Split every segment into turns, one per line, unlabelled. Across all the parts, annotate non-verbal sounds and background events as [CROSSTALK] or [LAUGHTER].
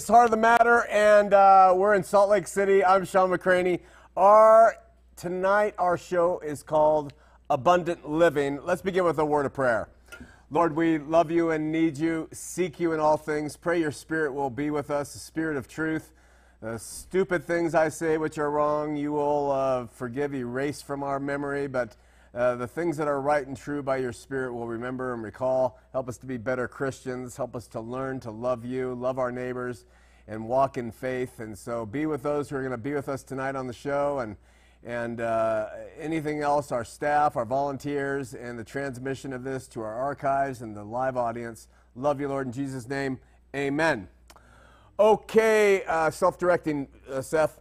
is Heart of the Matter, and uh, we're in Salt Lake City. I'm Sean McCraney. Our tonight, our show is called Abundant Living. Let's begin with a word of prayer. Lord, we love you and need you, seek you in all things. Pray your spirit will be with us, the spirit of truth. The stupid things I say which are wrong, you will uh, forgive, erase from our memory, but uh, the things that are right and true by your Spirit will remember and recall. Help us to be better Christians. Help us to learn to love you, love our neighbors, and walk in faith. And so be with those who are going to be with us tonight on the show and, and uh, anything else, our staff, our volunteers, and the transmission of this to our archives and the live audience. Love you, Lord, in Jesus' name. Amen. Okay, uh, self directing, uh, Seth.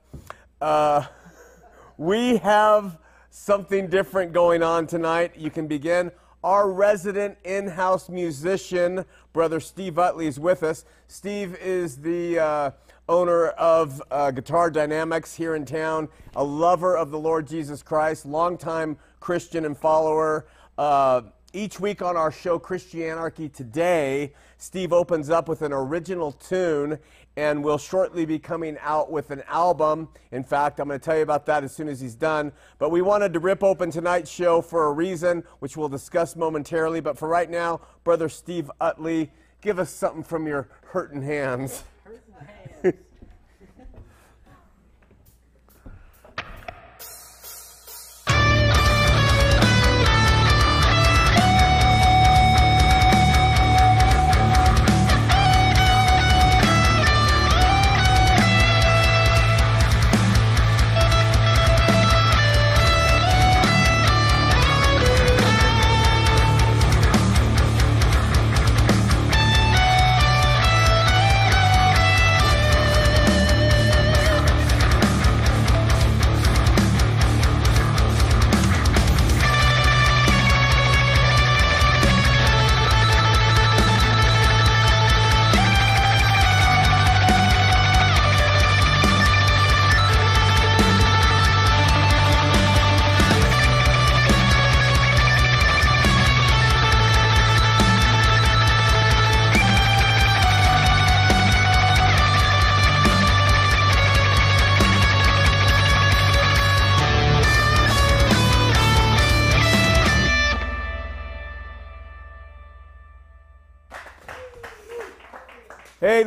Uh, [LAUGHS] we have something different going on tonight. You can begin. Our resident in house musician, Brother Steve Utley, is with us. Steve is the uh, owner of uh, Guitar Dynamics here in town, a lover of the Lord Jesus Christ, longtime Christian and follower. Uh, each week on our show, Christianarchy Today, Steve opens up with an original tune and will shortly be coming out with an album. In fact, I'm going to tell you about that as soon as he's done. But we wanted to rip open tonight's show for a reason, which we'll discuss momentarily. But for right now, Brother Steve Utley, give us something from your hurting hands.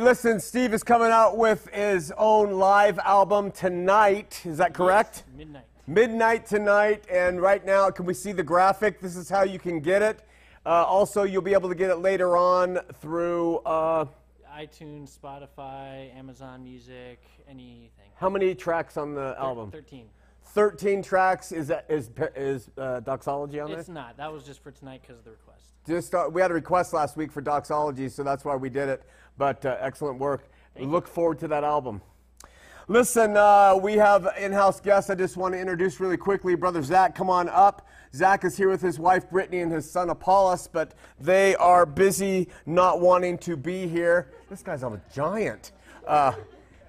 Listen, Steve is coming out with his own live album tonight. Is that correct?
Yes, midnight.
Midnight tonight, and right now, can we see the graphic? This is how you can get it. Uh, also, you'll be able to get it later on through. Uh,
iTunes, Spotify, Amazon Music, anything.
How many tracks on the album?
13.
13 tracks. Is that is is uh, doxology on there?
It's not. That was just for tonight because of the request.
Just uh, we had a request last week for doxology, so that's why we did it. But uh, excellent work.
Thank
Look forward to that album. Listen, uh, we have in-house guests. I just want to introduce really quickly, brother Zach. Come on up. Zach is here with his wife Brittany and his son Apollos, but they are busy not wanting to be here. This guy's a giant. Uh,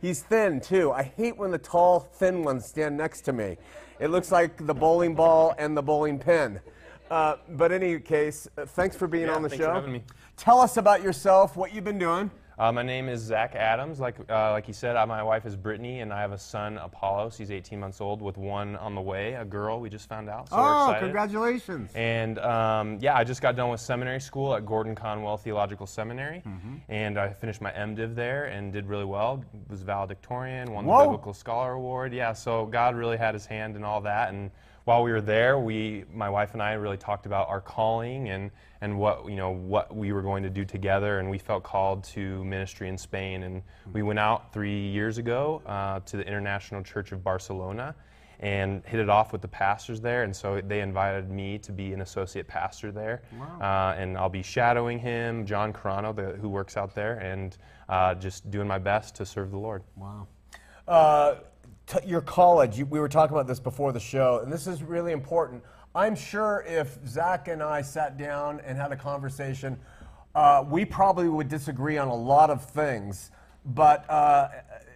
he's thin too. I hate when the tall, thin ones stand next to me. It looks like the bowling ball and the bowling pin. Uh, but in any case, uh, thanks for being
Yeah,
on the
thanks
show.
For having me.
Tell us about yourself, what you've been doing.
Uh, my name is Zach Adams. Like uh, like you said, uh, my wife is Brittany, and I have a son, Apollos. He's 18 months old, with one on the way, a girl. We just found out. So
oh, congratulations.
And um, yeah, I just got done with seminary school at Gordon Conwell Theological Seminary,
Mm-hmm.
and I finished my MDiv there and did really well. Was valedictorian, won
Whoa.
the Biblical Scholar Award. Yeah, so God really had His hand in all that. And while we were there, we, my wife and I, really talked about our calling and and what you know what we were going to do together. And we felt called to ministry in Spain, and we went out three years ago uh, to the International Church of Barcelona and hit it off with the pastors there. And so they invited me to be an associate pastor there. Uh, and I'll be shadowing him, John Carano, the, who works out there, and uh, just doing my best to serve the Lord.
Wow. Uh, your college, you, we were talking about this before the show, and this is really important. I'm sure if Zach and I sat down and had a conversation, uh, we probably would disagree on a lot of things. But uh,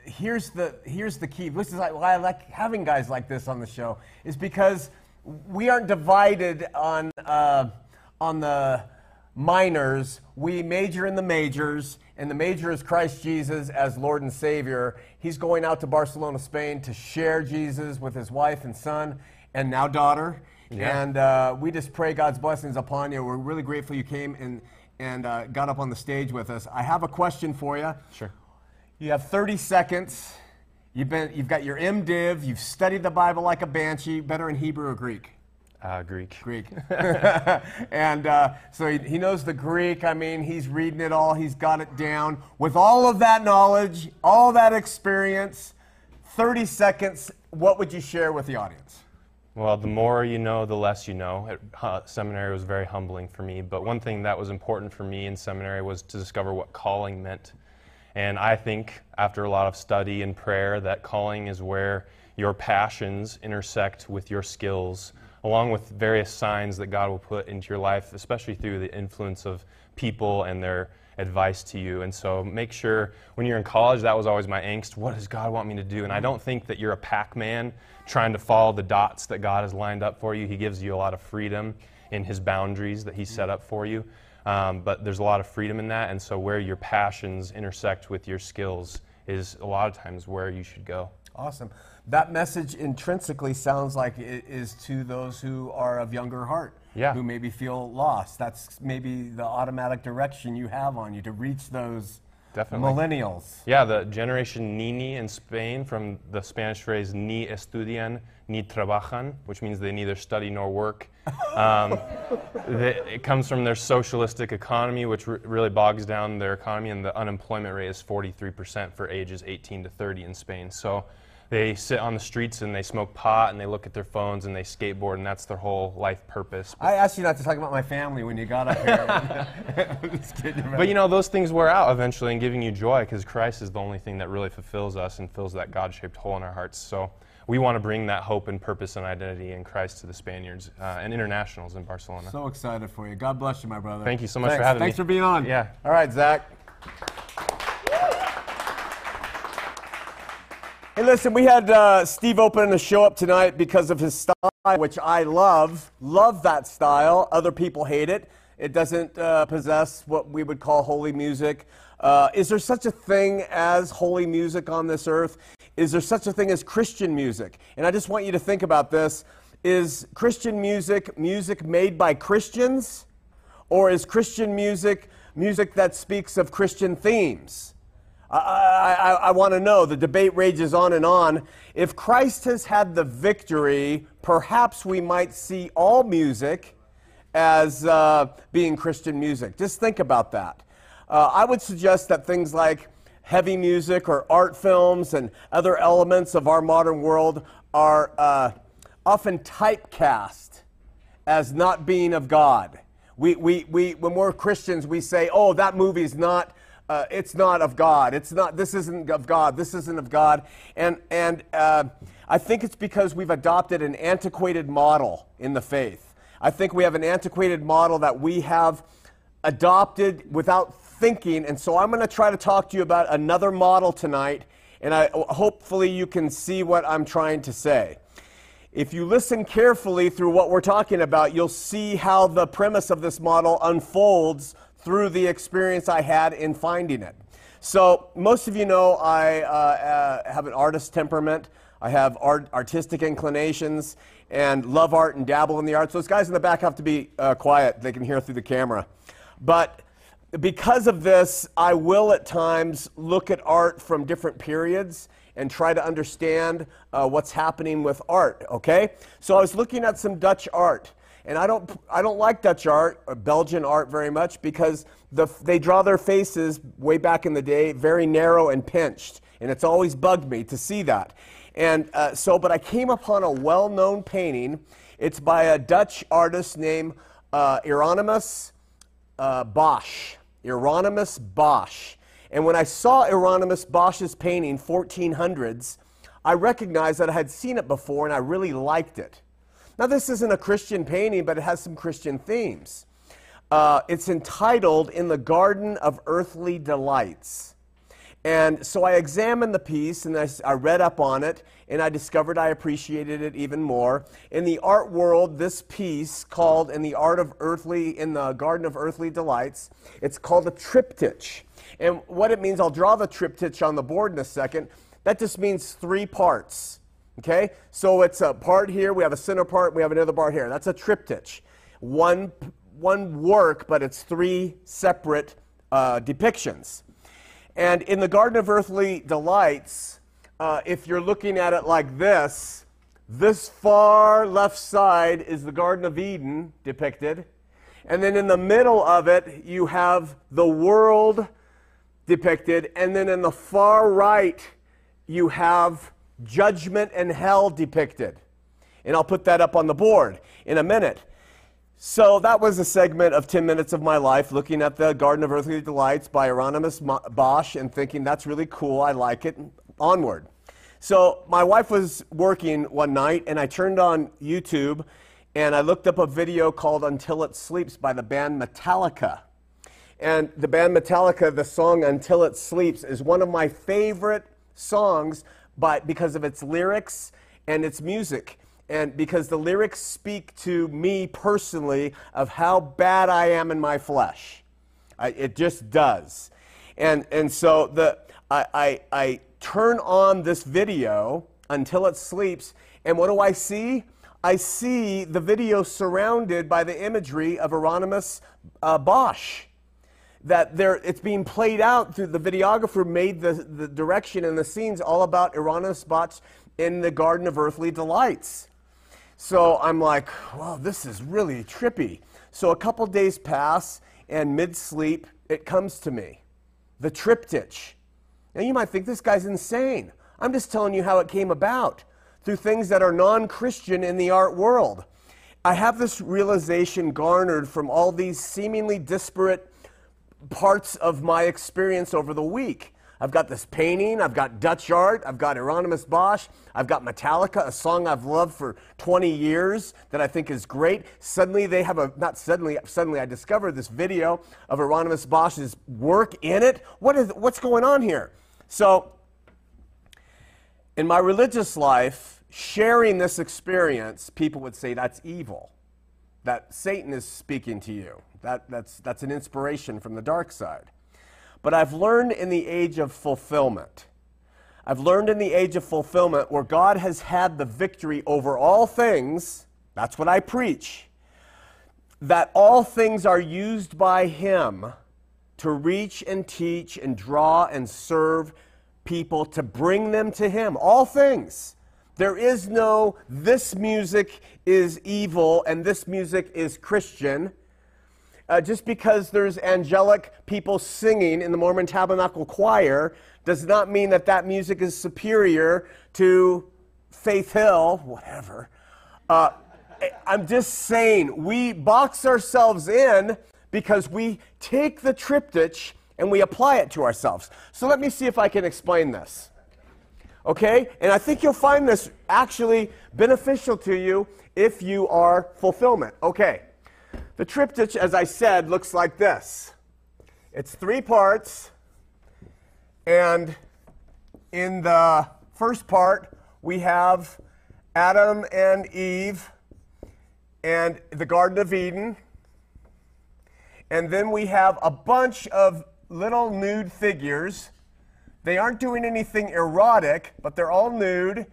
here's the here's the key. This is why I like having guys like this on the show is because we aren't divided on uh, on the minors, we major in the majors, and the major is Christ Jesus as Lord and Savior. He's going out to Barcelona, Spain to share Jesus with his wife and son, and now daughter.
Yeah.
And uh, we just pray God's blessings upon you. We're really grateful you came and, and uh, got up on the stage with us. I have a question for you.
Sure.
You have 30 seconds. You've, been, you've got your MDiv. You've studied the Bible like a banshee, better in Hebrew or Greek?
Uh, Greek.
Greek. [LAUGHS] and uh, so he, he knows the Greek. I mean, he's reading it all, he's got it down. With all of that knowledge, all that experience, 30 seconds, what would you share with the audience?
Well, the more you know, the less you know. At, uh, seminary was very humbling for me, but one thing that was important for me in seminary was to discover what calling meant. And I think after a lot of study and prayer that calling is where your passions intersect with your skills, along with various signs that God will put into your life, especially through the influence of people and their advice to you. And so make sure when you're in college, that was always my angst. What does God want me to do? And I don't think that you're a Pac Man trying to follow the dots that God has lined up for you. He gives you a lot of freedom in His boundaries that He set up for you. Um, but there's a lot of freedom in that. And so where your passions intersect with your skills is a lot of times where you should go.
Awesome. That message intrinsically sounds like it is to those who are of younger heart,
Yeah.
who maybe feel lost. That's maybe the automatic direction you have on you to reach those
Definitely.
millennials.
Yeah, the generation Nini in Spain, from the Spanish phrase ni estudian ni trabajan, which means they neither study nor work. [LAUGHS] Um, it comes from their socialistic economy, which re- really bogs down their economy, and the unemployment rate is 43% for ages 18 to 30 in Spain. So they sit on the streets and they smoke pot and they look at their phones and they skateboard, and that's their whole life purpose.
I asked you not to talk about my family when you got up here. [LAUGHS] Just kidding, man.
But you know, those things wear out eventually and giving you joy because Christ is the only thing that really fulfills us and fills that God shaped hole in our hearts. So we want to bring that hope and purpose and identity in Christ to the Spaniards uh, and internationals in Barcelona.
So excited for you. God bless you, my brother.
Thank you so much
Thanks.
for having
Thanks
me.
Thanks for being on.
Yeah.
All right, Zach. Hey, listen, we had uh, Steve opening the show up tonight because of his style, which I love. Love that style. Other people hate it. It doesn't uh, possess what we would call holy music. Uh, is there such a thing as holy music on this earth? Is there such a thing as Christian music? And I just want you to think about this. Is Christian music music made by Christians? Or is Christian music music that speaks of Christian themes? I, I, I want to know. The debate rages on and on. If Christ has had the victory, perhaps we might see all music as uh, being Christian music. Just think about that. Uh, I would suggest that things like heavy music or art films and other elements of our modern world are uh, often typecast as not being of God. We, we, we, when we're Christians, we say, oh, that movie's not, uh, it's not of God. It's not, this isn't of God. This isn't of God. And, and uh, I think it's because we've adopted an antiquated model in the faith. I think we have an antiquated model that we have adopted without thinking. And so I'm going to try to talk to you about another model tonight. And I, hopefully you can see what I'm trying to say. If you listen carefully through what we're talking about, you'll see how the premise of this model unfolds through the experience I had in finding it. So, most of you know I uh, uh, have an artist temperament. I have art, artistic inclinations and love art and dabble in the arts. Those guys in the back have to be uh, quiet. They can hear through the camera. But because of this, I will at times look at art from different periods and try to understand uh, what's happening with art, okay? So I was looking at some Dutch art. And I don't, I don't like Dutch art or Belgian art very much because the, they draw their faces way back in the day very narrow and pinched. And it's always bugged me to see that. And uh, so, but I came upon a well known painting. It's by a Dutch artist named uh, Hieronymus uh, Bosch. Hieronymus Bosch. And when I saw Hieronymus Bosch's painting, 1400s, I recognized that I had seen it before and I really liked it. Now, this isn't a Christian painting, but it has some Christian themes. Uh, it's entitled In the Garden of Earthly Delights. And so I examined the piece and I read up on it and I discovered I appreciated it even more. In the art world, this piece called in the art of earthly, in the Garden of Earthly Delights, it's called a triptych. And what it means, I'll draw the triptych on the board in a second. That just means three parts. Okay? So it's a part here, we have a center part, we have another part here. That's a triptych. One, one work, but it's three separate uh, depictions. And in the Garden of Earthly Delights, uh, if you're looking at it like this, this far left side is the Garden of Eden depicted. And then in the middle of it, you have the world depicted. And then in the far right, you have judgment and hell depicted. And I'll put that up on the board in a minute. So that was a segment of 10 minutes of my life looking at the Garden of Earthly Delights by Hieronymus Bosch and thinking that's really cool, I like it, onward. So my wife was working one night and I turned on YouTube and I looked up a video called Until It Sleeps by the band Metallica. And the band Metallica, the song Until It Sleeps, is one of my favorite songs by, because of its lyrics and its music. And because the lyrics speak to me personally of how bad I am in my flesh. I, it just does. And, and so the, I, I, I turn on this video until it sleeps, and what do I see? I see the video surrounded by the imagery of Hieronymus uh, Bosch that there, it's being played out through the videographer made the, the direction and the scenes all about Hieronymus Bosch in the Garden of Earthly Delights. So I'm like, wow, this is really trippy. So a couple days pass, and mid sleep, it comes to me the triptych. Now you might think this guy's insane. I'm just telling you how it came about through things that are non Christian in the art world. I have this realization garnered from all these seemingly disparate parts of my experience over the week. I've got this painting, I've got Dutch art, I've got Hieronymus Bosch, I've got Metallica, a song I've loved for 20 years that I think is great. Suddenly they have a, not suddenly, suddenly I discovered this video of Hieronymus Bosch's work in it. What is, what's going on here? So, in my religious life, sharing this experience, people would say that's evil, that Satan is speaking to you. That, that's, that's an inspiration from the dark side. But I've learned in the age of fulfillment, I've learned in the age of fulfillment where God has had the victory over all things, that's what I preach, that all things are used by Him to reach and teach and draw and serve people to bring them to Him. All things. There is no, this music is evil and this music is Christian. Uh, just because there's angelic people singing in the Mormon Tabernacle Choir does not mean that that music is superior to Faith Hill, whatever. Uh, I'm just saying, we box ourselves in because we take the triptych and we apply it to ourselves. So let me see if I can explain this. Okay? And I think you'll find this actually beneficial to you if you are fulfillment. Okay. The triptych, as I said, looks like this. It's three parts, and in the first part, we have Adam and Eve and the Garden of Eden. And then we have a bunch of little nude figures. They aren't doing anything erotic, but they're all nude.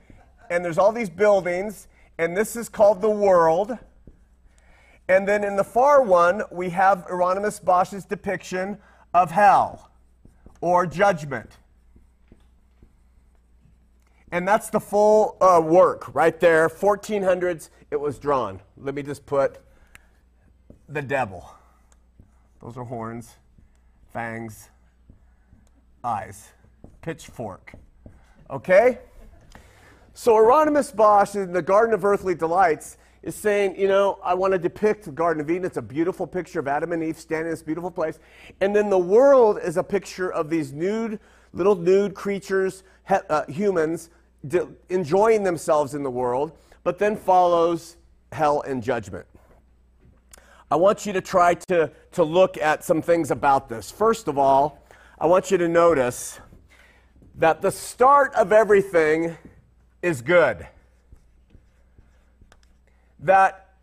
And there's all these buildings, and this is called the world. And then in the far one, we have Hieronymus Bosch's depiction of hell or judgment. And that's the full uh, work right there. 1400s, it was drawn. Let me just put the devil. Those are horns, fangs, eyes, pitchfork. Okay? So Hieronymus Bosch in the Garden of Earthly Delights is saying, you know, I want to depict the Garden of Eden. It's a beautiful picture of Adam and Eve standing in this beautiful place. And then the world is a picture of these nude, little nude creatures, he, uh, humans, de- enjoying themselves in the world, but then follows hell and judgment. I want you to try to, to look at some things about this. First of all, I want you to notice that the start of everything is good. That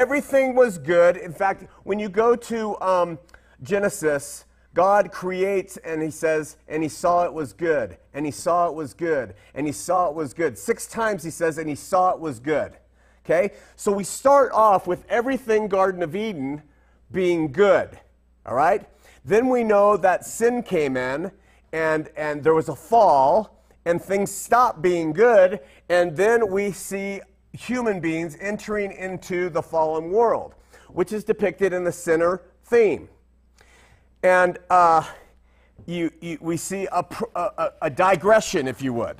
everything was good. In fact, when you go to um, Genesis, God creates and he says, and he saw it was good, and he saw it was good, and he saw it was good. Six times he says, and he saw it was good. Okay? So we start off with everything Garden of Eden being good. All right? Then we know that sin came in and, and there was a fall and things stopped being good. And then we see human beings entering into the fallen world, which is depicted in the sinner theme. And uh, you, you, we see a, a, a digression, if you would.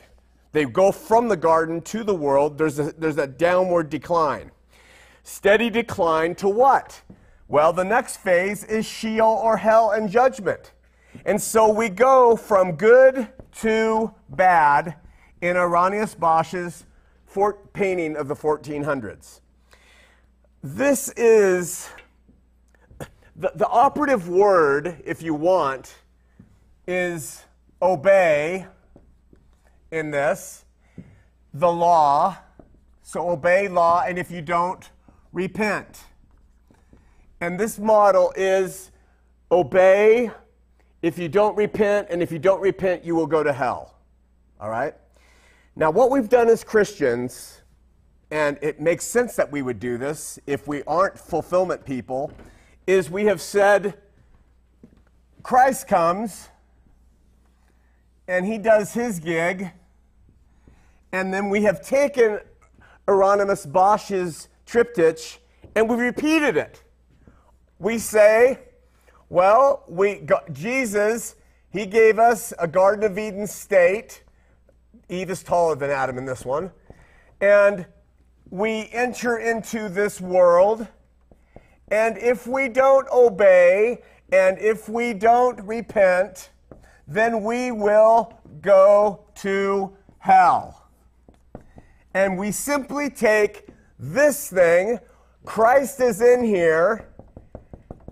They go from the garden to the world. There's a, there's a downward decline. Steady decline to what? Well, the next phase is Sheol or hell and judgment. And so we go from good to bad in Hieronymus Bosch's painting of the 1400s. This is the, the operative word, if you want, is obey in this, the law. So obey law, and if you don't, repent. And this model is obey if you don't repent, and if you don't repent, you will go to hell. All right? Now, what we've done as Christians, and it makes sense that we would do this if we aren't fulfillment people, is we have said, Christ comes and he does his gig, and then we have taken Hieronymus Bosch's triptych and we repeated it. We say, well, we Jesus, he gave us a Garden of Eden state. Eve is taller than Adam in this one. And we enter into this world and if we don't obey and if we don't repent, then we will go to hell. And we simply take this thing, Christ is in here,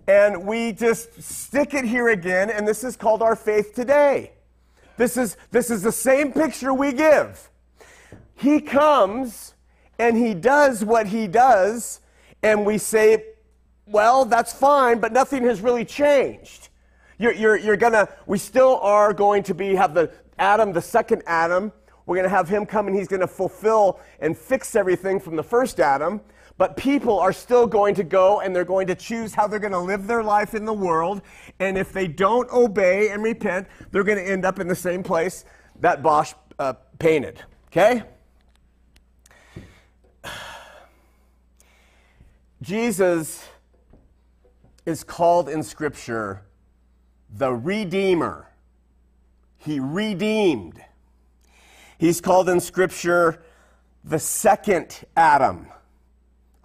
and we just stick it here again, and this is called our faith today. This is, this is the same picture we give. He comes and he does what he does, and we say, well, that's fine, but nothing has really changed. You're, you're, you're gonna, we still are going to be, have the Adam, the second Adam. We're gonna have him come and he's gonna fulfill and fix everything from the first Adam. But people are still going to go and they're going to choose how they're going to live their life in the world. And if they don't obey and repent, they're going to end up in the same place that Bosch uh, painted. Okay? [SIGHS] Jesus is called in Scripture the Redeemer. He redeemed. He's called in Scripture the second Adam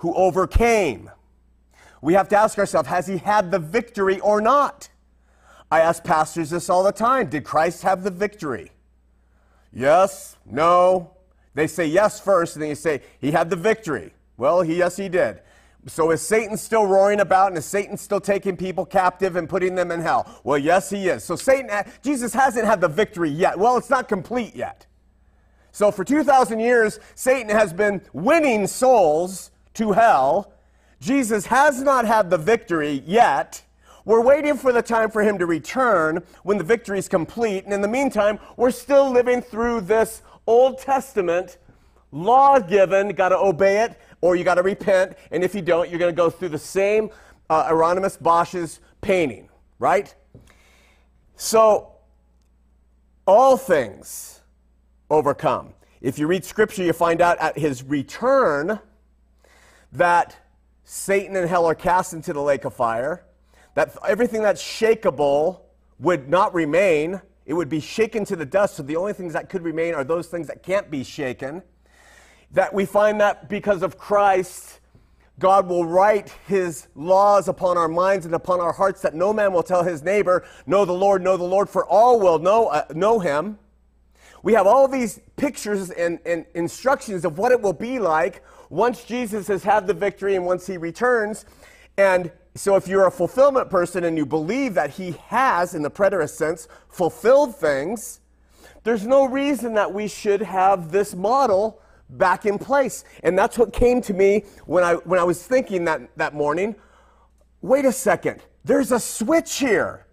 who overcame. We have to ask ourselves has he had the victory or not? I ask pastors this all the time Did Christ have the victory? Yes, no. They say yes first, and then you say, He had the victory. Well, he, yes, he did. So is Satan still roaring about and is Satan still taking people captive and putting them in hell? Well, yes, he is. So Satan, Jesus hasn't had the victory yet. Well, it's not complete yet. So for 2,000 years, Satan has been winning souls to hell. Jesus has not had the victory yet. We're waiting for the time for him to return when the victory is complete. And in the meantime, we're still living through this Old Testament law given, got to obey it, or you got to repent. And if you don't, you're going to go through the same uh, Hieronymus Bosch's painting, right? So, all things overcome. If you read scripture, you find out at his return that Satan and hell are cast into the lake of fire, that everything that's shakable would not remain. It would be shaken to the dust. So the only things that could remain are those things that can't be shaken that we find that because of Christ, God will write his laws upon our minds and upon our hearts that no man will tell his neighbor, Know the Lord, know the Lord, for all will know, uh, know him. We have all these pictures and, and instructions of what it will be like once Jesus has had the victory and once he returns. And so, if you're a fulfillment person and you believe that he has, in the preterist sense, fulfilled things, there's no reason that we should have this model back in place. And that's what came to me when I, when I was thinking that, that morning. Wait a second, there's a switch here.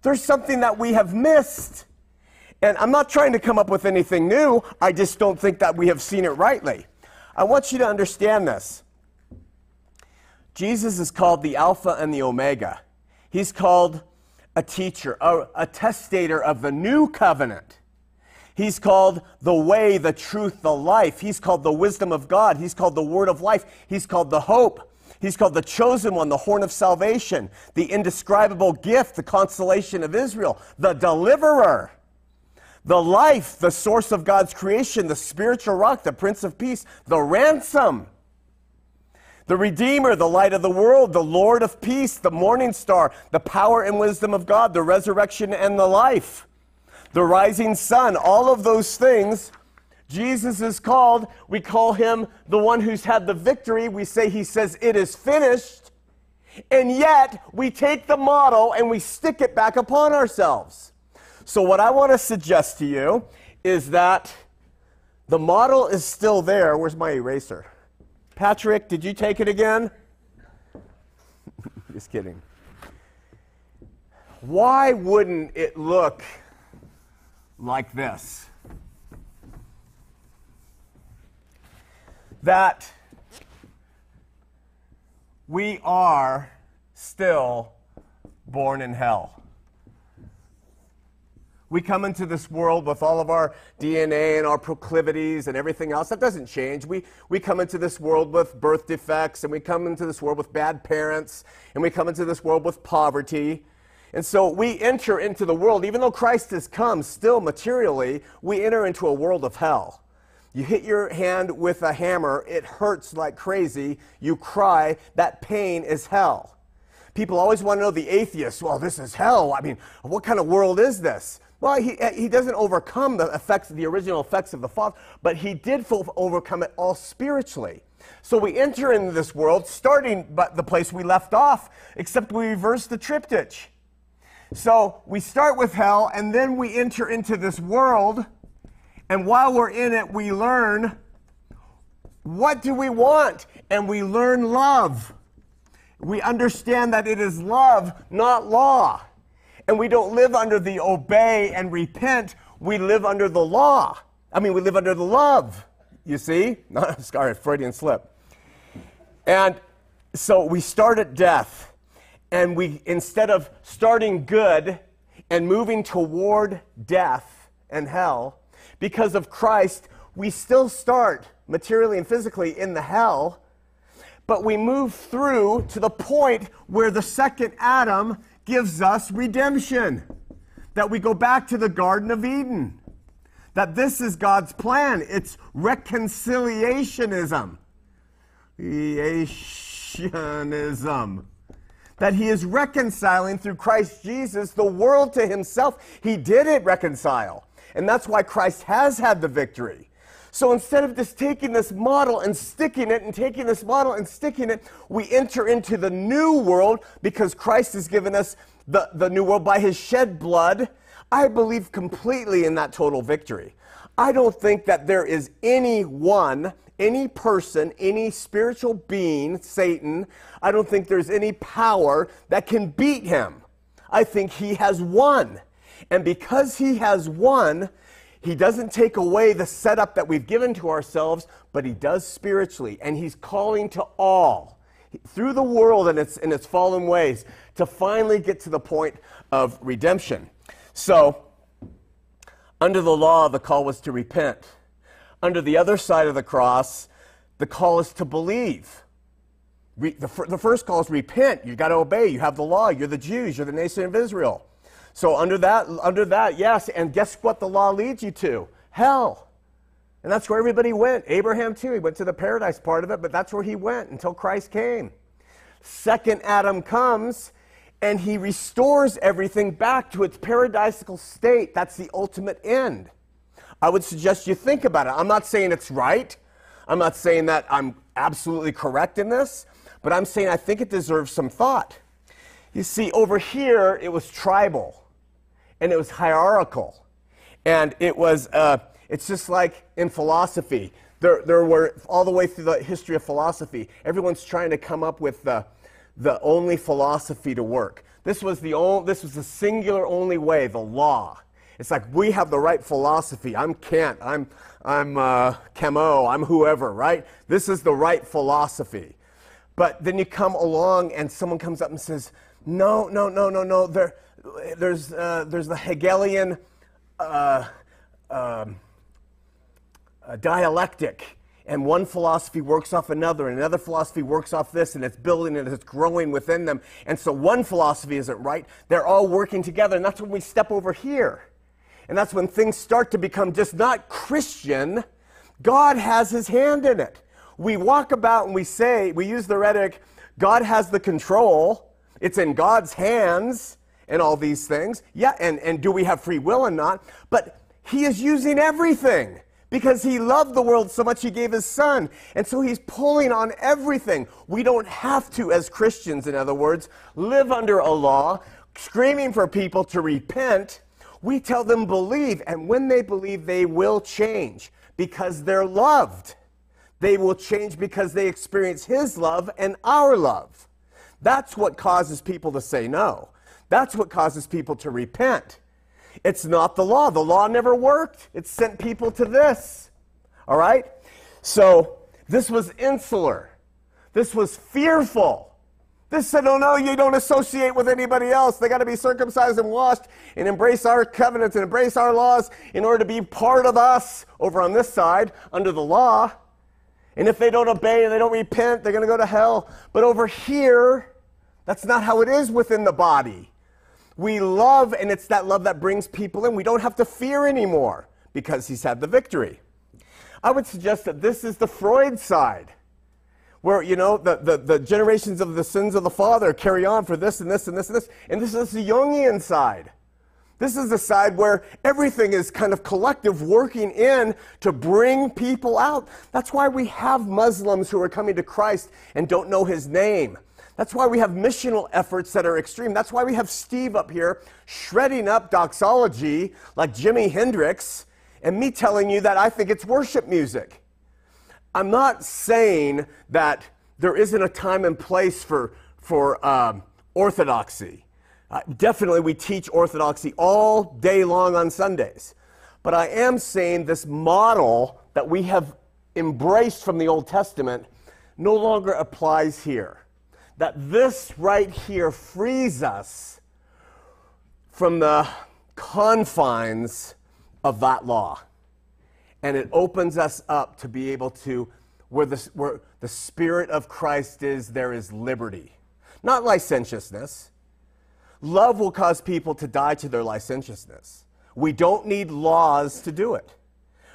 There's something that we have missed. And I'm not trying to come up with anything new, I just don't think that we have seen it rightly. I want you to understand this. Jesus is called the Alpha and the Omega. He's called a teacher, a, a testator of the new covenant. He's called the way, the truth, the life. He's called the wisdom of God. He's called the word of life. He's called the hope. He's called the chosen one, the horn of salvation, the indescribable gift, the consolation of Israel, the deliverer, the life, the source of God's creation, the spiritual rock, the prince of peace, the ransom the Redeemer, the light of the world, the Lord of peace, the morning star, the power and wisdom of God, the resurrection and the life, the rising sun, all of those things. Jesus is called, we call him the one who's had the victory. We say he says, It is finished. And yet, we take the model and we stick it back upon ourselves. So, what I want to suggest to you is that the model is still there. Where's my eraser? Patrick, did you take it again? [LAUGHS] Just kidding. Why wouldn't it look like this? That we are still born in hell. We come into this world with all of our DNA and our proclivities and everything else. That doesn't change. We, we come into this world with birth defects, and we come into this world with bad parents, and we come into this world with poverty. And so we enter into the world, even though Christ has come still materially, we enter into a world of hell. You hit your hand with a hammer, it hurts like crazy, you cry, that pain is hell. People always want to know the atheist, well, this is hell. I mean, what kind of world is this? Well, he, uh, he doesn't overcome the effects, the original effects of the fall, but he did overcome it all spiritually. So we enter into this world starting but the place we left off, except we reverse the triptych. So we start with hell, and then we enter into this world, and while we're in it, we learn what do we want, and we learn love. We understand that it is love, not law and we don't live under the obey and repent. We live under the law. I mean, we live under the love. You see? [LAUGHS] Not sorry, Freudian slip. And so we start at death, and we instead of starting good and moving toward death and hell, because of Christ, we still start materially and physically in the hell, but we move through to the point where the second Adam gives us redemption. That we go back to the Garden of Eden. That this is God's plan. It's reconciliationism. Creationism. That He is reconciling through Christ Jesus the world to Himself. He did it reconcile. And that's why Christ has had the victory. So instead of just taking this model and sticking it and taking this model and sticking it, we enter into the new world because Christ has given us the, the new world by his shed blood. I believe completely in that total victory. I don't think that there is anyone, any person, any spiritual being, Satan, I don't think there's any power that can beat him. I think he has won. And because he has won, he doesn't take away the setup that we've given to ourselves, but he does spiritually. And he's calling to all through the world and its, its fallen ways to finally get to the point of redemption. So, under the law, the call was to repent. Under the other side of the cross, the call is to believe. Re, the, the first call is repent. You've got to obey. You have the law. You're the Jews. You're the nation of Israel. So under that, under that, yes, and guess what the law leads you to? Hell. And that's where everybody went. Abraham too. He went to the paradise part of it, but that's where he went until Christ came. Second Adam comes and he restores everything back to its paradisical state. That's the ultimate end. I would suggest you think about it. I'm not saying it's right. I'm not saying that I'm absolutely correct in this, but I'm saying I think it deserves some thought. You see, over here, it was tribal and it was hierarchical. And it was, uh, it's just like in philosophy. There, there were, all the way through the history of philosophy, everyone's trying to come up with the, the only philosophy to work. This was the, only, this was the singular only way, the law. It's like we have the right philosophy. I'm Kant. I'm, I'm uh, Camus. I'm whoever, right? This is the right philosophy. But then you come along and someone comes up and says, no, no, no, no, no. There, there's, uh, there's the Hegelian uh, um, dialectic. And one philosophy works off another, and another philosophy works off this, and it's building and it's growing within them. And so one philosophy isn't right. They're all working together, and that's when we step over here. And that's when things start to become just not Christian. God has his hand in it. We walk about and we say, we use the rhetoric, God has the control. It's in God's hands and all these things. Yeah, and, and do we have free will and not? But he is using everything because he loved the world so much he gave his son. And so he's pulling on everything. We don't have to, as Christians, in other words, live under a law, screaming for people to repent. We tell them believe, and when they believe, they will change because they're loved. They will change because they experience his love and our love. That's what causes people to say no. That's what causes people to repent. It's not the law. The law never worked. It sent people to this. All right? So this was insular. This was fearful. This said, oh no, you don't associate with anybody else. They got to be circumcised and washed and embrace our covenants and embrace our laws in order to be part of us over on this side under the law. And if they don't obey and they don't repent, they're going to go to hell. But over here, that's not how it is within the body. We love, and it's that love that brings people in. We don't have to fear anymore because he's had the victory. I would suggest that this is the Freud side, where, you know, the, the, the generations of the sins of the father carry on for this and this and this and this. And this is the Jungian side. This is the side where everything is kind of collective working in to bring people out. That's why we have Muslims who are coming to Christ and don't know his name. That's why we have missional efforts that are extreme. That's why we have Steve up here shredding up doxology like Jimi Hendrix and me telling you that I think it's worship music. I'm not saying that there isn't a time and place for, for um, orthodoxy. Uh, definitely, we teach orthodoxy all day long on Sundays. But I am saying this model that we have embraced from the Old Testament no longer applies here that this right here frees us from the confines of that law. And it opens us up to be able to, where the, where the Spirit of Christ is, there is liberty. Not licentiousness. Love will cause people to die to their licentiousness. We don't need laws to do it.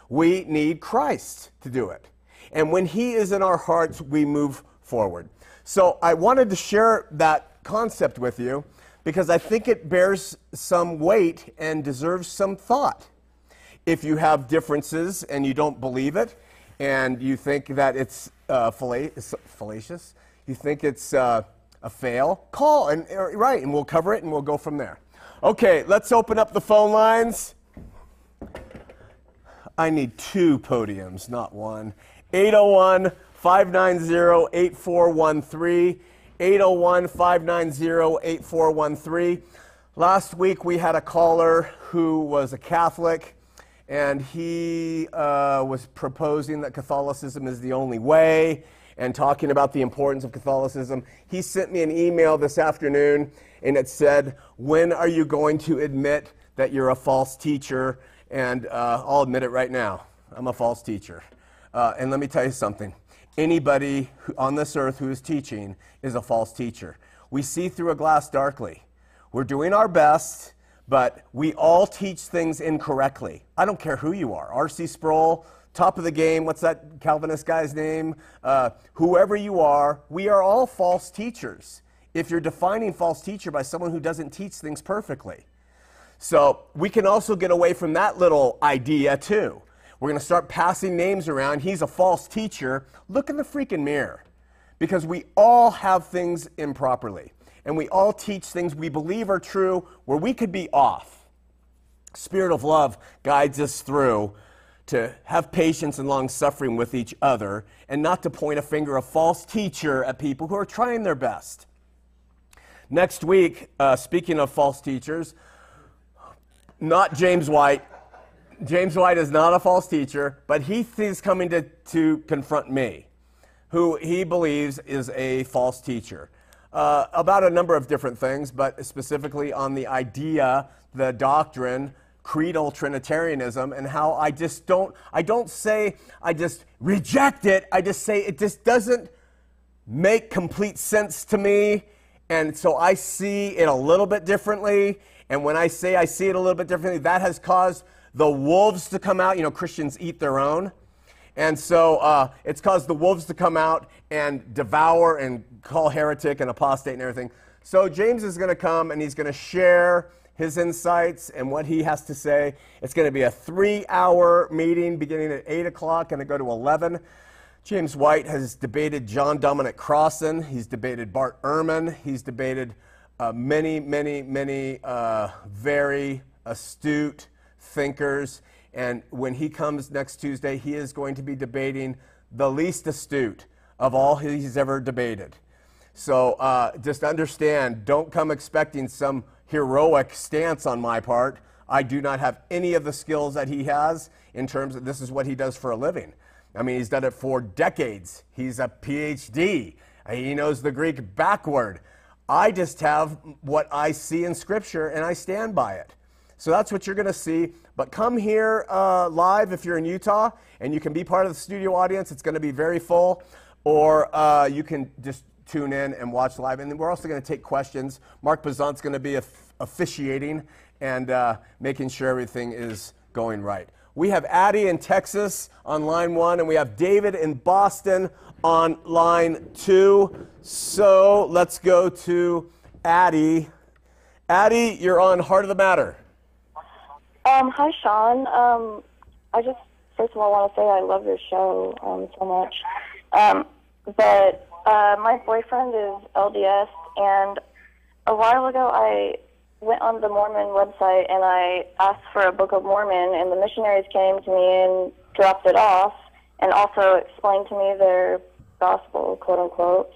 We need Christ to do it. And when He is in our hearts, we move forward. So I wanted to share that concept with you because I think it bears some weight and deserves some thought. If you have differences and you don't believe it, and you think that it's uh, fallacious, you think it's uh, a fail, call and uh, right, and we'll cover it and we'll go from there. Okay, let's open up the phone lines. I need two podiums, not one. 801 590 8413. 801 590 8413. Last week we had a caller who was a Catholic and he uh, was proposing that Catholicism is the only way and talking about the importance of Catholicism. He sent me an email this afternoon and it said, When are you going to admit that you're a false teacher? And uh, I'll admit it right now. I'm a false teacher. Uh, and let me tell you something anybody on this earth who is teaching is a false teacher. We see through a glass darkly. We're doing our best, but we all teach things incorrectly. I don't care who you are. R.C. Sproul, top of the game, what's that Calvinist guy's name? Uh, whoever you are, we are all false teachers if you're defining false teacher by someone who doesn't teach things perfectly. So we can also get away from that little idea too. We're going to start passing names around. He's a false teacher. Look in the freaking mirror because we all have things improperly and we all teach things we believe are true where we could be off. Spirit of love guides us through to have patience and long suffering with each other and not to point a finger of false teacher at people who are trying their best. Next week, uh, speaking of false teachers, not James White. James White is not a false teacher, but he is coming to, to confront me, who he believes is a false teacher. Uh, about a number of different things, but specifically on the idea, the doctrine, creedal Trinitarianism, and how I just don't, I don't say I just reject it, I just say it just doesn't make complete sense to me. And so I see it a little bit differently. And when I say I see it a little bit differently, that has caused the wolves to come out. You know, Christians eat their own. And so uh, it's caused the wolves to come out and devour and call heretic and apostate and everything. So James is going to come and he's going to share his insights and what he has to say. It's going to be a three hour meeting beginning at 8 o'clock and it go to 11. James White has debated John Dominic Crossan. He's debated Bart Ehrman. He's debated uh, many, many, many uh, very astute thinkers. And when he comes next Tuesday, he is going to be debating the least astute of all he's ever debated. So uh, just understand, don't come expecting some heroic stance on my part. I do not have any of the skills that he has in terms of this is what he does for a living. I mean, he's done it for decades. He's a PhD. He knows the Greek backward. I just have what I see in Scripture and I stand by it. So that's what you're going to see. But come here uh, live if you're in Utah and you can be part of the studio audience. It's going to be very full. Or uh, you can just tune in and watch live. And we're also going to take questions. Mark Bazant's going to be officiating and uh, making sure everything is going right. We have Addie in Texas on line one, and we have David in Boston on line two. So let's go to Addie. Addie, you're on Heart of the Matter.
Um, hi, Sean. Um, I just first of all want to say I love your show um, so much. Um, but uh, my boyfriend is LDS, and a while ago I went on the Mormon website and I asked for a Book of Mormon, and the missionaries came to me and dropped it off, and also explained to me their gospel, quote unquote.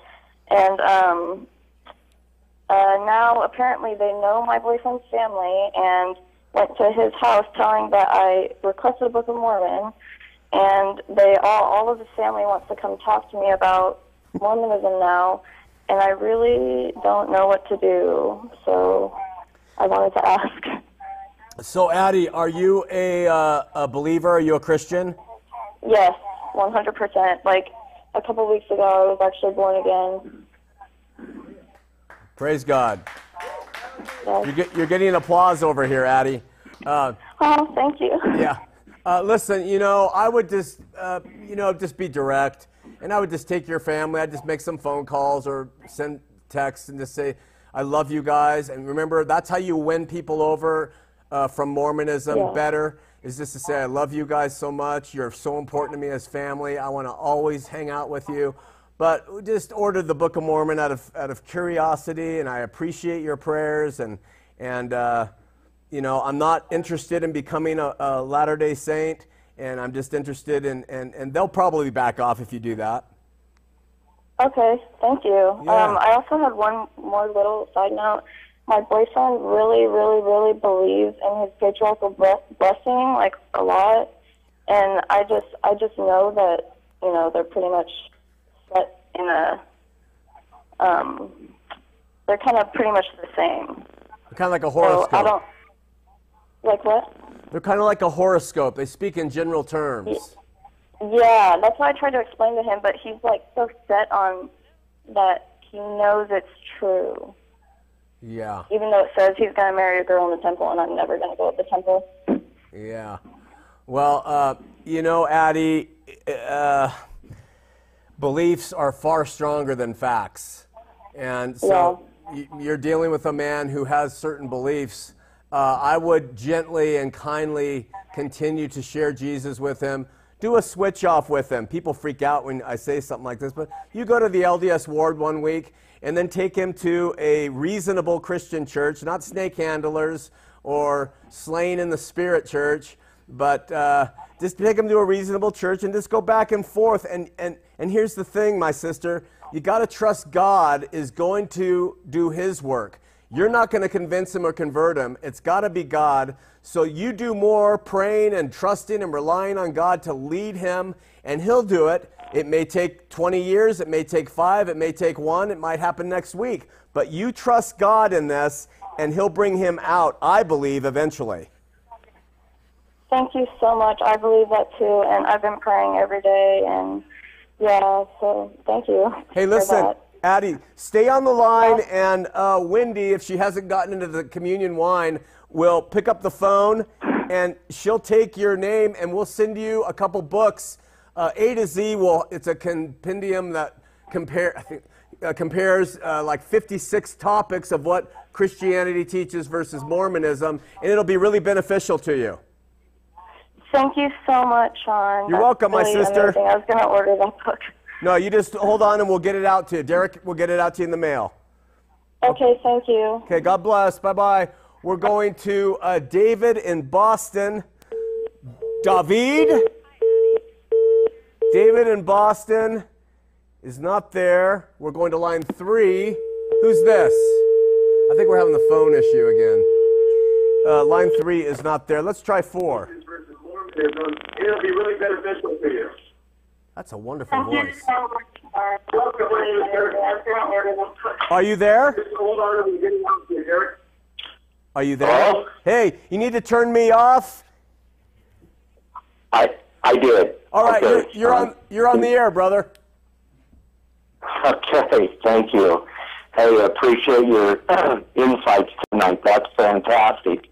And um, uh, now apparently they know my boyfriend's family and went to his house telling that I requested a Book of Mormon, and they all all of his family wants to come talk to me about Mormonism now, and I really don't know what to do. So I wanted to [LAUGHS] ask.
So, Addie, are you a, uh, a believer? Are you a Christian?
Yes, 100%. Like a couple weeks ago, I was actually born again.
Praise God.
Yes.
You're, get, you're getting applause over here, Addie. Uh,
Oh, thank you.
yeah. Uh, listen, you know, I would just, uh, you know, just be direct, and I would just take your family. I'd just make some phone calls or send texts and just say, "I love you guys." And remember, that's how you win people over uh, from Mormonism
Yeah.
better. Is just to say, "I love you guys so much. You're so important to me as family. I want to always hang out with you." But we just ordered the Book of Mormon out of out of curiosity, and I appreciate your prayers and and. Uh, you know, I'm not interested in becoming a, a Latter day Saint, and I'm just interested in, and, and they'll probably back off if you do that.
Okay, thank you.
Yeah.
Um, I also had one more little side note. My boyfriend really, really, really believes in his patriarchal blessing, like a lot. And I just, I just know that you know they're pretty much set in a, um, they're kind of pretty much the same.
They're kind of like a
So
horoscope.
I don't, like what?
They're kind of like a horoscope. They speak in general terms.
Yeah, that's why I tried to explain to him, but he's like so set on that he knows it's true.
Yeah,
even though it says he's going to marry a girl in the temple and I'm never going to go to the temple.
yeah. Well, uh, you know, Addie, uh, beliefs are far stronger than facts. And so y- you're dealing with a man who has certain beliefs. Uh, I would gently and kindly continue to share Jesus with him. Do a switch off with him. People freak out when I say something like this, but you go to the LDS ward one week and then take him to a reasonable Christian church, not snake handlers or slain in the spirit church, but uh, just take them to a reasonable church and just go back and forth. And, and, and here's the thing, my sister you got to trust God is going to do His work. You're not going to convince him or convert him. It's got to be God. So you do more praying and trusting and relying on God to lead him, and he'll do it. It may take 20 years, it may take five, it may take one, it might happen next week. But you trust God in this, and he'll bring him out, I believe, eventually.
Thank you so much. I believe that too, and I've been praying every day, and yeah, so thank you.
Hey, listen. Addie, stay on the line, and uh, Wendy, if she hasn't gotten into the communion wine, will pick up the phone, and she'll take your name, and we'll send you a couple books. Uh, a to Z will. It's a compendium that compare. I think. Uh, compares uh, like 56 topics of what Christianity teaches versus Mormonism, and it'll be really beneficial to you.
Thank you so much, Sean.
You're
That's
welcome, my sister.
amazing. I was going to order that book.
No, you just hold on and we'll get it out to you. Derek, we'll get it out to you in the mail.
Okay, thank you.
Okay, God bless. Bye bye. We're going to uh, David in Boston. David? David in Boston is not there. We're going to line three. Who's this? I think we're having the phone issue again. Uh, line three is not there. Let's try four.
It'll be really beneficial to you.
That's a wonderful
Thank you
voice.
so much. Mark. I was going to order that book.
Are you there?
Just hold on, I'm getting out to you, Eric.
Are you there?
Hello?
Hey, you need to turn me off.
I I did.
All right,
Okay.
you're, you're on you're on the air, brother.
Okay, thank you. Hey, I appreciate your [CLEARS THROAT] insights tonight. That's fantastic.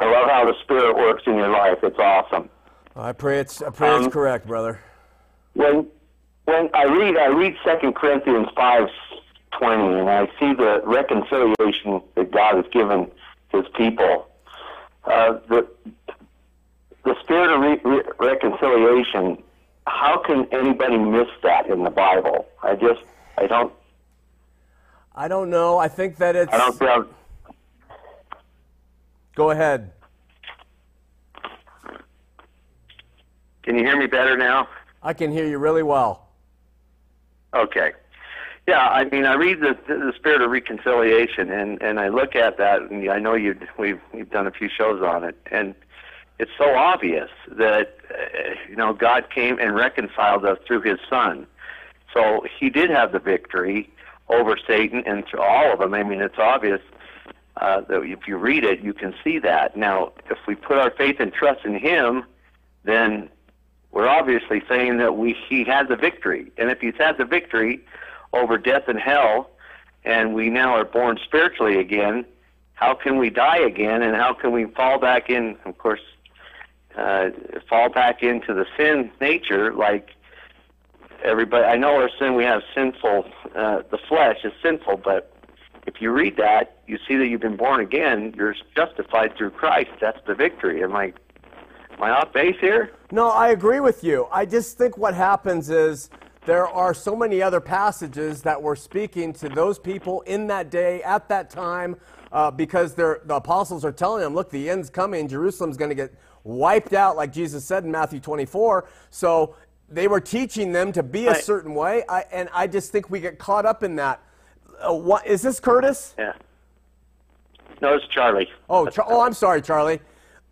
I love how the Spirit works in your life. It's awesome.
I pray it's I pray it's
Um,
correct, brother.
When when I read I read Second Corinthians five twenty, and I see the reconciliation that God has given His people. Uh, the the spirit of re- re- reconciliation. How can anybody miss that in the Bible? I just I don't
I don't know. I think that it's.
I don't.
Go ahead.
Can you hear me better now?
I can hear you really well.
Okay. Yeah, I mean, I read the the spirit of reconciliation, and and I look at that, and I know you we've we've done a few shows on it, and it's so obvious that uh, you know God came and reconciled us through His Son, so He did have the victory over Satan and through all of them. I mean, it's obvious uh, if you read it, you can see that. Now, if we put our faith and trust in Him, then we're obviously saying that we he had the victory. And if he's had the victory over death and hell, and we now are born spiritually again, how can we die again? And how can we fall back in? Of course, uh, fall back into the sin nature like everybody. I know our sin. We have sinful. Uh, the flesh is sinful, but if you read that, you see that you've been born again. You're justified through Christ. That's the victory. Am I am I off base here?
No, I agree with you. I just think what happens is there are so many other passages that were speaking to those people in that day, at that time, uh, because they're, the apostles are telling them, look, the end's coming. Jerusalem's going to get wiped out, like Jesus said in Matthew 24. So they were teaching them to be a certain way. I, and I just think we get caught up in that. Uh, what, is this Curtis?
Yeah. No, it's Charlie.
Oh, Char- oh, I'm sorry, Charlie.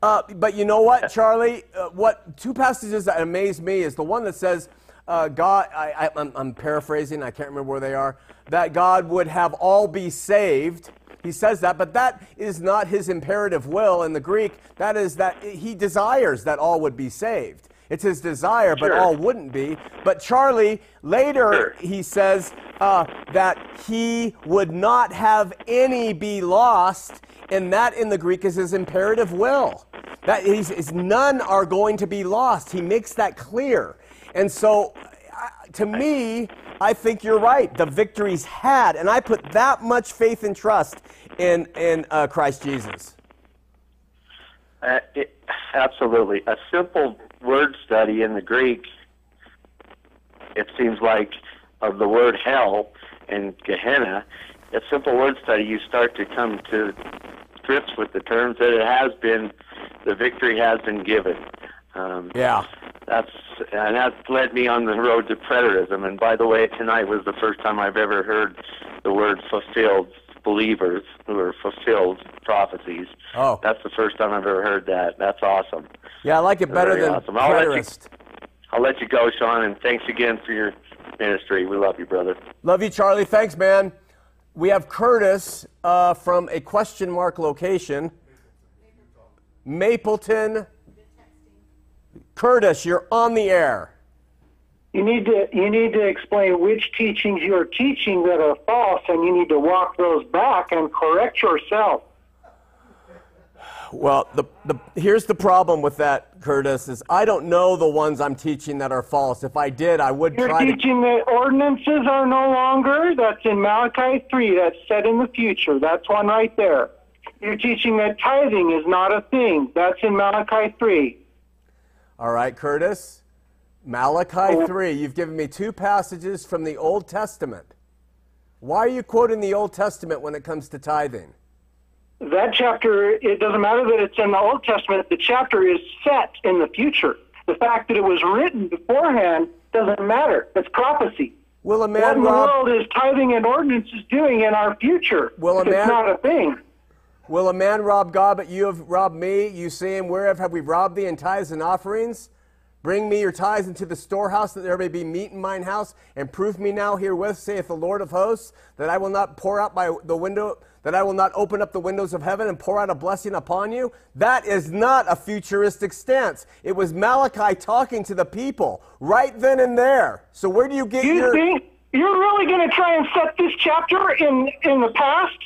Uh, but you know what, Charlie? Uh, what two passages that amaze me is the one that says, uh, "God." I, I, I'm, I'm paraphrasing. I can't remember where they are. That God would have all be saved. He says that, but that is not his imperative will in the Greek. That is that he desires that all would be saved. It's his desire, but
Sure.
all wouldn't be. But Charlie, later
Sure.
he says uh, that he would not have any be lost, and that in the Greek is his imperative will. That he's, is none are going to be lost. He makes that clear. And so, I- to me, I think you're right. The victory's had, and I put that much faith and trust in in uh, Christ Jesus.
Uh, it, absolutely. A simple word study in the Greek, it seems like, of the word hell and Gehenna, a simple word study, you start to come to grips with the terms that it has been, the victory has been given. Um,
Yeah.
that's and that's led me on the road to preterism. And by the way, tonight was the first time I've ever heard the word fulfilled believers who are fulfilled prophecies.
Oh.
That's the first time I've ever heard that. That's awesome.
Yeah, I like it better
Very
than
awesome. I'll let you- I'll let you go, Sean, and thanks again for your ministry. We love you, brother.
Love you, Charlie. Thanks, man. We have Curtis uh, from a question mark location. Mapleton. Curtis, you're on the air.
You need to you need to explain which teachings you're teaching that are false, and you need to walk those back and correct yourself.
Well, the, the, here's the problem with that, Curtis, is I don't know the ones I'm teaching that are false. If I did, I would
You're
try to.
teaching that ordinances are no longer. That's in Malachi three. That's set in the future. That's one right there. You're teaching that tithing is not a thing. That's in Malachi three.
All right, Curtis. Malachi 3. You've given me two passages from the Old Testament. Why are you quoting the Old Testament when it comes to tithing?
That chapter, it doesn't matter that it's in the Old Testament, the chapter is set in the future. The fact that it was written beforehand doesn't matter. It's prophecy.
Will a
What
man
in the world is tithing and ordinances doing in our future?
Well, a man-
it's not a thing.
Will a man rob God, but you have robbed me? You saying, Whereof have we robbed thee in tithes and offerings? Bring me your tithes into the storehouse, that there may be meat in mine house, and prove me now herewith, saith the Lord of hosts, that I will not pour out by the window, that I will not open up the windows of heaven and pour out a blessing upon you. That is not a futuristic stance. It was Malachi talking to the people right then and there. So where do you get
You
your?
think you're really going to try and set this chapter in in the past?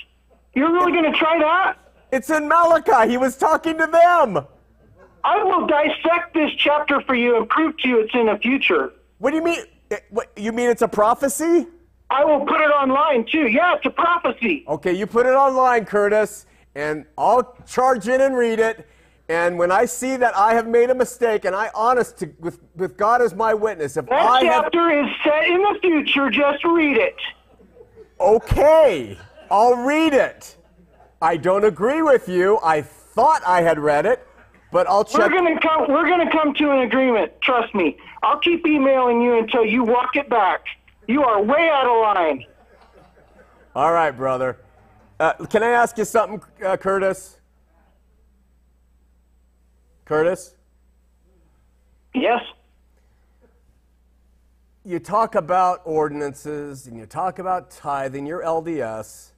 You're really going to try that?
It's in Malachi. He was talking to them.
I will dissect this chapter for you and prove to you it's in the future.
What do you mean? What, you mean it's a prophecy?
I will put it online too. Yeah, it's a prophecy.
Okay, you put it online, Curtis, and I'll charge in and read it. And when I see that I have made a mistake, and I honest to, with with God as my witness, if
That
I have
chapter is set in the future. Just read it.
okay, I'll read it. I don't agree with you. I thought I had read it, but I'll check.
We're gonna come. We're gonna come to an agreement. Trust me. I'll keep emailing you until you walk it back. You are way out of line.
All right, brother. Uh, can I ask you something, uh, Curtis? Curtis?
Yes.
you talk about ordinances and you talk about tithing, your LDS,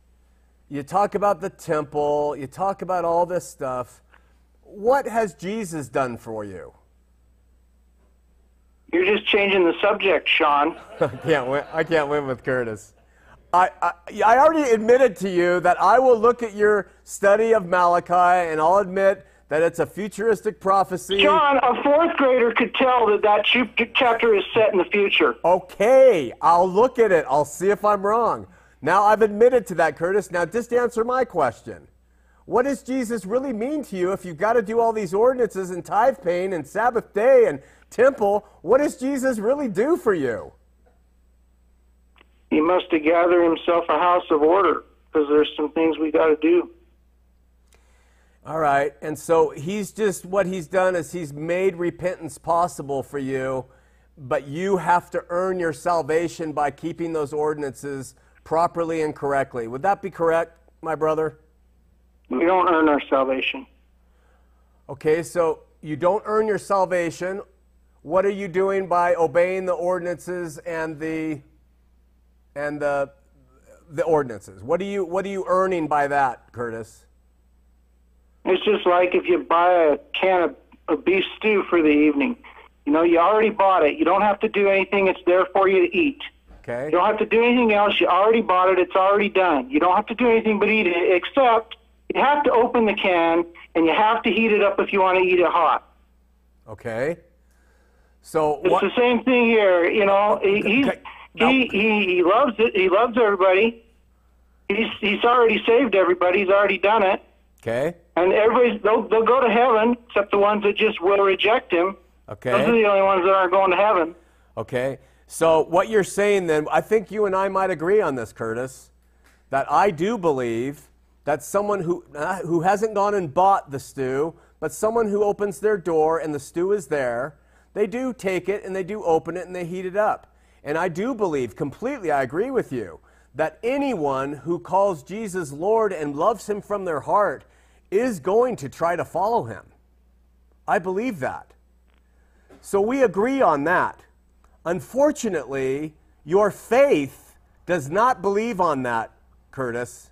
you talk about the temple, you talk about all this stuff. What has Jesus done for you?
You're just changing the subject, Sean. [LAUGHS]
I can't win. I can't win with Curtis. I, I, I already admitted to you that I will look at your study of Malachi and I'll admit that it's a futuristic prophecy.
John, a fourth grader could tell that that chap- chapter is set in the future.
Okay, I'll look at it. I'll see if I'm wrong. Now I've admitted to that, Curtis. Now just answer my question. What does Jesus really mean to you if you've got to do all these ordinances and tithe paying and Sabbath day and temple? What does Jesus really do for you?
He must have gathered himself a house of order because there's some things we got to do.
All right, and so he's just what he's done is he's made repentance possible for you, but you have to earn your salvation by keeping those ordinances properly and correctly. Would that be correct, my brother?
We don't earn our salvation.
Okay, so you don't earn your salvation. What are you doing by obeying the ordinances and the and the the ordinances? What are you what are you earning by that, Curtis?
It's just like if you buy a can of, of beef stew for the evening. You know, you already bought it. You don't have to do anything. It's there for you to eat.
Okay.
You don't have to do anything else. You already bought it. It's already done. You don't have to do anything but eat it, except you have to open the can and you have to heat it up if you want to eat it hot.
Okay. So
It's
what
the same thing here. You know, he he's,
Okay. Now-
he, he he loves it. He loves everybody. He's he's already saved everybody. He's already done it.
Okay.
And everybody's they'll they'll go to heaven except the ones that just will reject him. Okay. Those are the only ones that aren't going to heaven.
Okay. So what you're saying then, I think you and I might agree on this, Curtis, that I do believe that someone who, uh, who hasn't gone and bought the stew, but someone who opens their door and the stew is there. They do take it and they do open it and they heat it up. And I do believe completely, I agree with you, that anyone who calls Jesus Lord and loves him from their heart is going to try to follow him. I believe that. So we agree on that. Unfortunately, your faith does not believe on that, Curtis.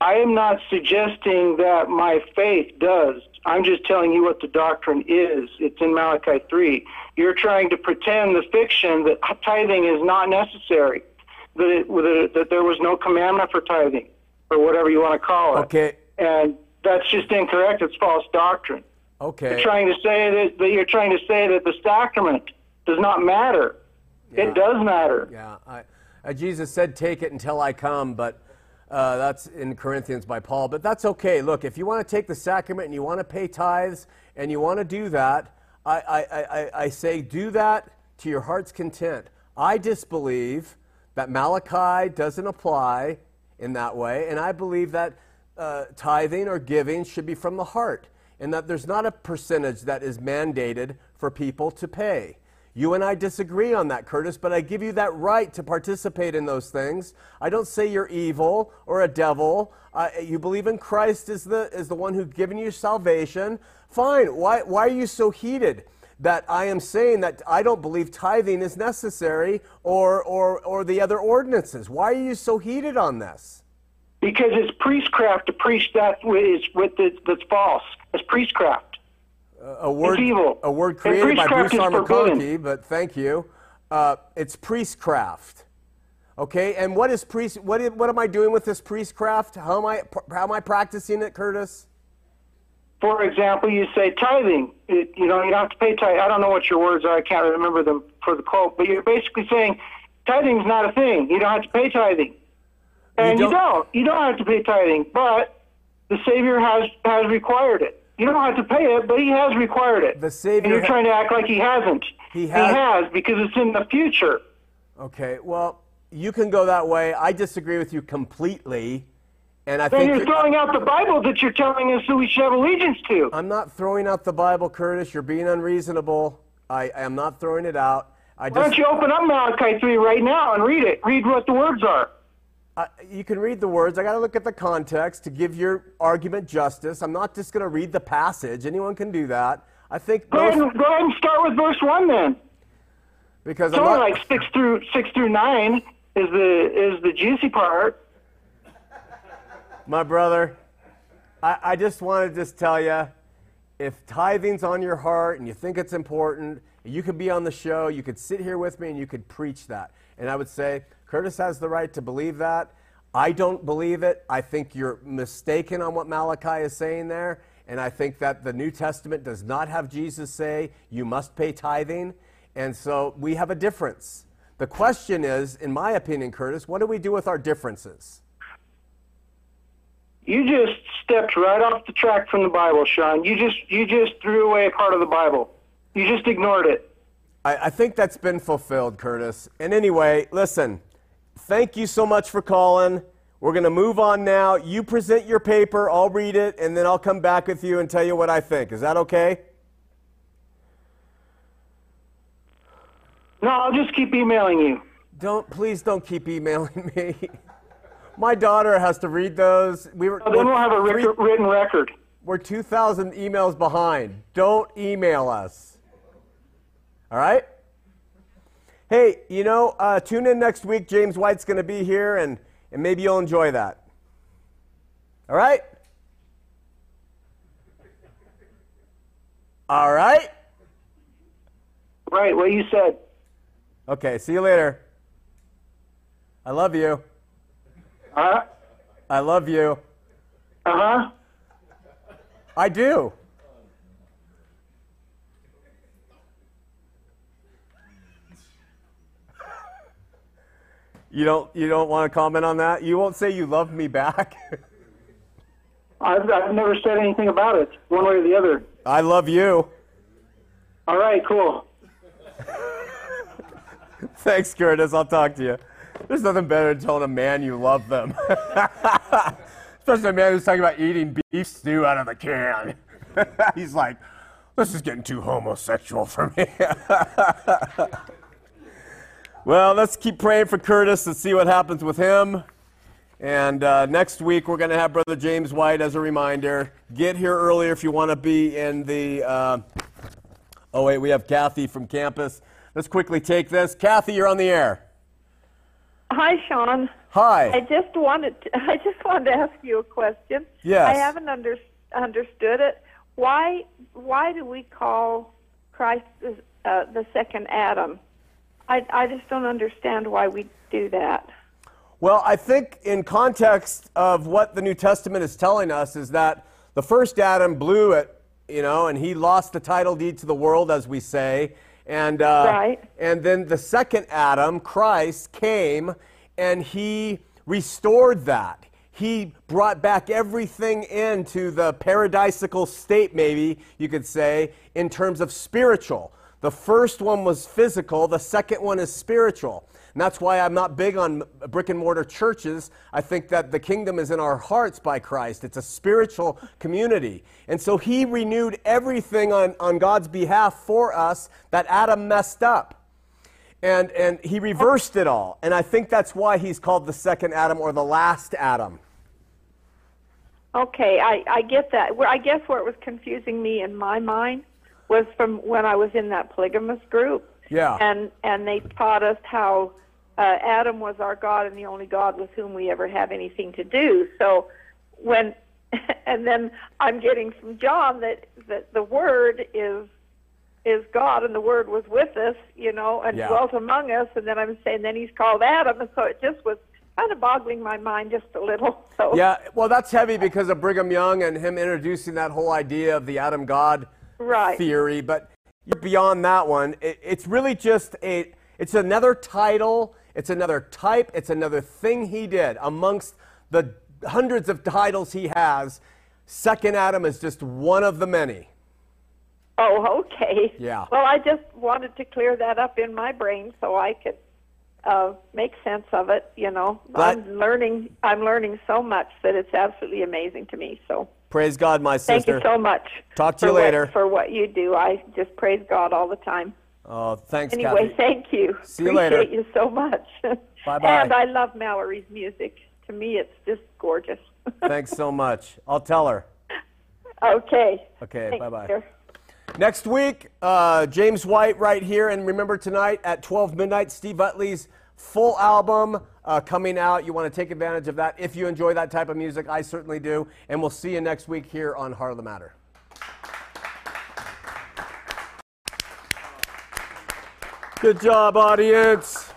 I am not suggesting that my faith does. I'm just telling you what the doctrine is. It's in Malachi 3. You're trying to pretend the fiction that tithing is not necessary, that, it, that there was no commandment for tithing, or whatever you want to call it.
Okay.
And that's just incorrect. It's false doctrine.
Okay.
You're trying to say that, that you're trying to say that the sacrament does not matter.
Yeah.
It does matter.
Yeah. I, uh, Jesus said, "Take it until I come," but uh, that's in Corinthians by Paul. But that's okay. Look, if you want to take the sacrament and you want to pay tithes and you want to do that, I, I, I, I say do that to your heart's content. I disbelieve that Malachi doesn't apply in that way, and I believe that uh, tithing or giving should be from the heart, and that there's not a percentage that is mandated for people to pay. You and I disagree on that, Curtis, but I give you that right to participate in those things. I don't say you're evil or a devil. Uh, you believe in Christ as the, as the one who's given you salvation. Fine. Why, why are you so heated that I am saying that I don't believe tithing is necessary or, or, or the other ordinances? Why are you so heated on this?
Because it's priestcraft to preach that with the, that's false. It's priestcraft
a word,
evil.
a word created by Bruce R. But thank you. Uh, it's priestcraft. Okay, and what is priest? What, is, what am I doing with this priestcraft? How am I how am I practicing it, Curtis?
For example, you say tithing. It, you know, you don't have to pay tithe. I don't know what your words are. I can't remember them for the quote, but you're basically saying tithing is not a thing. You don't have to pay tithing, and you don't. you don't. You don't have to pay tithing, but the Savior has has required it. You don't have to pay it, but he has required it.
The Savior.
And you're trying to act like he hasn't.
He has.
He has because it's in the future.
Okay. Well, you can go that way. I disagree with you completely. And I
then
think
you're,
you're
throwing out the Bible that you're telling us who we should have allegiance to.
I'm not throwing out the Bible, Curtis. You're being unreasonable. I, I am not throwing it out. I
Why don't you open up Malachi 3 right now and read it? Read what the words are.
Uh, you can read the words. I got to look at the context to give your argument justice. I'm not just going to read the passage. Anyone can do that. I think.
Go, ahead, and, go ahead and start with verse one then.
Because
it's
I'm
only
not,
like six through six through nine is the is the juicy part.
My brother, I, I just want to just tell you, if tithing's on your heart and you think it's important, you could be on the show. You could sit here with me and you could preach that. And I would say, Curtis has the right to believe that. I don't believe it. I think you're mistaken on what Malachi is saying there. And I think that the New Testament does not have Jesus say, you must pay tithing. And so we have a difference. The question is, in my opinion, Curtis, what do we do with our differences?
You just stepped right off the track from the Bible, Sean. You just you just threw away a part of the Bible. You just ignored it.
I, I think that's been fulfilled, Curtis. And anyway, listen, thank you so much for calling. We're going to move on now. You present your paper, I'll read it, and then I'll come back with you and tell you what I think. Is that okay?
No, I'll just keep emailing you.
Don't please don't keep emailing [LAUGHS] me. My daughter has to read those. We were.
then we'll have a three, written record.
We're 2,000 emails behind. Don't email us. All right. Hey, you know, uh, tune in next week. James White's going to be here, and, and maybe you'll enjoy that. All right? All right?
Right, what you said.
Okay, see you later. I love you.
Uh huh.
I love you.
Uh huh.
I do. You don't you don't want to comment on that? You won't say you love me back? [LAUGHS]
I've, I've never said anything about it, one way or the other.
I love you.
All right, cool. [LAUGHS]
Thanks, Curtis. I'll talk to you. There's nothing better than telling a man you love them. [LAUGHS] Especially a man who's talking about eating beef stew out of the can. He's like, this is getting too homosexual for me. Well, let's keep praying for Curtis and see what happens with him. And uh, next week, we're going to have Brother James White as a reminder. Get here earlier if you want to be in the. Uh, oh, wait, we have Kathy from Kamas. Let's quickly take this. Kathy, you're on the air.
Hi, Sean.
Hi.
I just wanted to, [LAUGHS] I just wanted to ask you a question.
Yes.
I haven't under, understood it. Why why do we call Christ uh, the second Adam? I I just don't understand why we do that.
Well, I think in context of what the New Testament is telling us is that the first Adam blew it, you know, and he lost the title deed to the world, as we say. And, uh,
Right.
and then the second Adam, Christ, came and he restored that. He brought back everything into the paradisical state, maybe you could say, in terms of spiritual. The first one was physical, the second one is spiritual. And that's why I'm not big on brick and mortar churches. I think that the kingdom is in our hearts by Christ. It's a spiritual community. And so he renewed everything on, on God's behalf for us that Adam messed up. And, and he reversed it all. And I think that's why he's called the second Adam or the last Adam.
Okay, I I get that. I guess where it was confusing me in my mind was from when I was in that polygamous group.
Yeah.
And and they taught us how uh, Adam was our God and the only God with whom we ever have anything to do. So when [LAUGHS] and then I'm getting from John that that the Word is is God and the Word was with us, you know, and
Yeah.
dwelt among us. And then I'm saying then He's called Adam, and so it just was kind of boggling my mind just a little. [LAUGHS] So
Yeah, well, that's heavy because of Brigham Young and him introducing that whole idea of the Adam God
Right.
theory. But you're beyond that one. It, it's really just a. It's another title. It's another type. It's another thing he did amongst the hundreds of titles he has. Second Adam is just one of the many.
Oh, okay.
Yeah.
Well, I just wanted to clear that up in my brain so I could uh, make sense of it. You know,
But-
I'm learning. I'm learning so much that it's absolutely amazing to me. So
Praise God, my sister.
thank you so much.
Talk to you
what-
later.
for what you do. I just praise God all the time.
Oh, thanks,
Anyway,
Kathy.
thank you.
See you later.
Appreciate you so much. [LAUGHS]
Bye-bye.
And I love Mallory's music. To me, it's just gorgeous. [LAUGHS]
Thanks so much. I'll tell her.
okay.
Okay, bye-bye. Next week, uh, James White right here. And remember tonight at 12 midnight, Steve Utley's full album uh, coming out. You want to take advantage of that if you enjoy that type of music. I certainly do. And we'll see you next week here on Heart of the Matter. Good job, audience.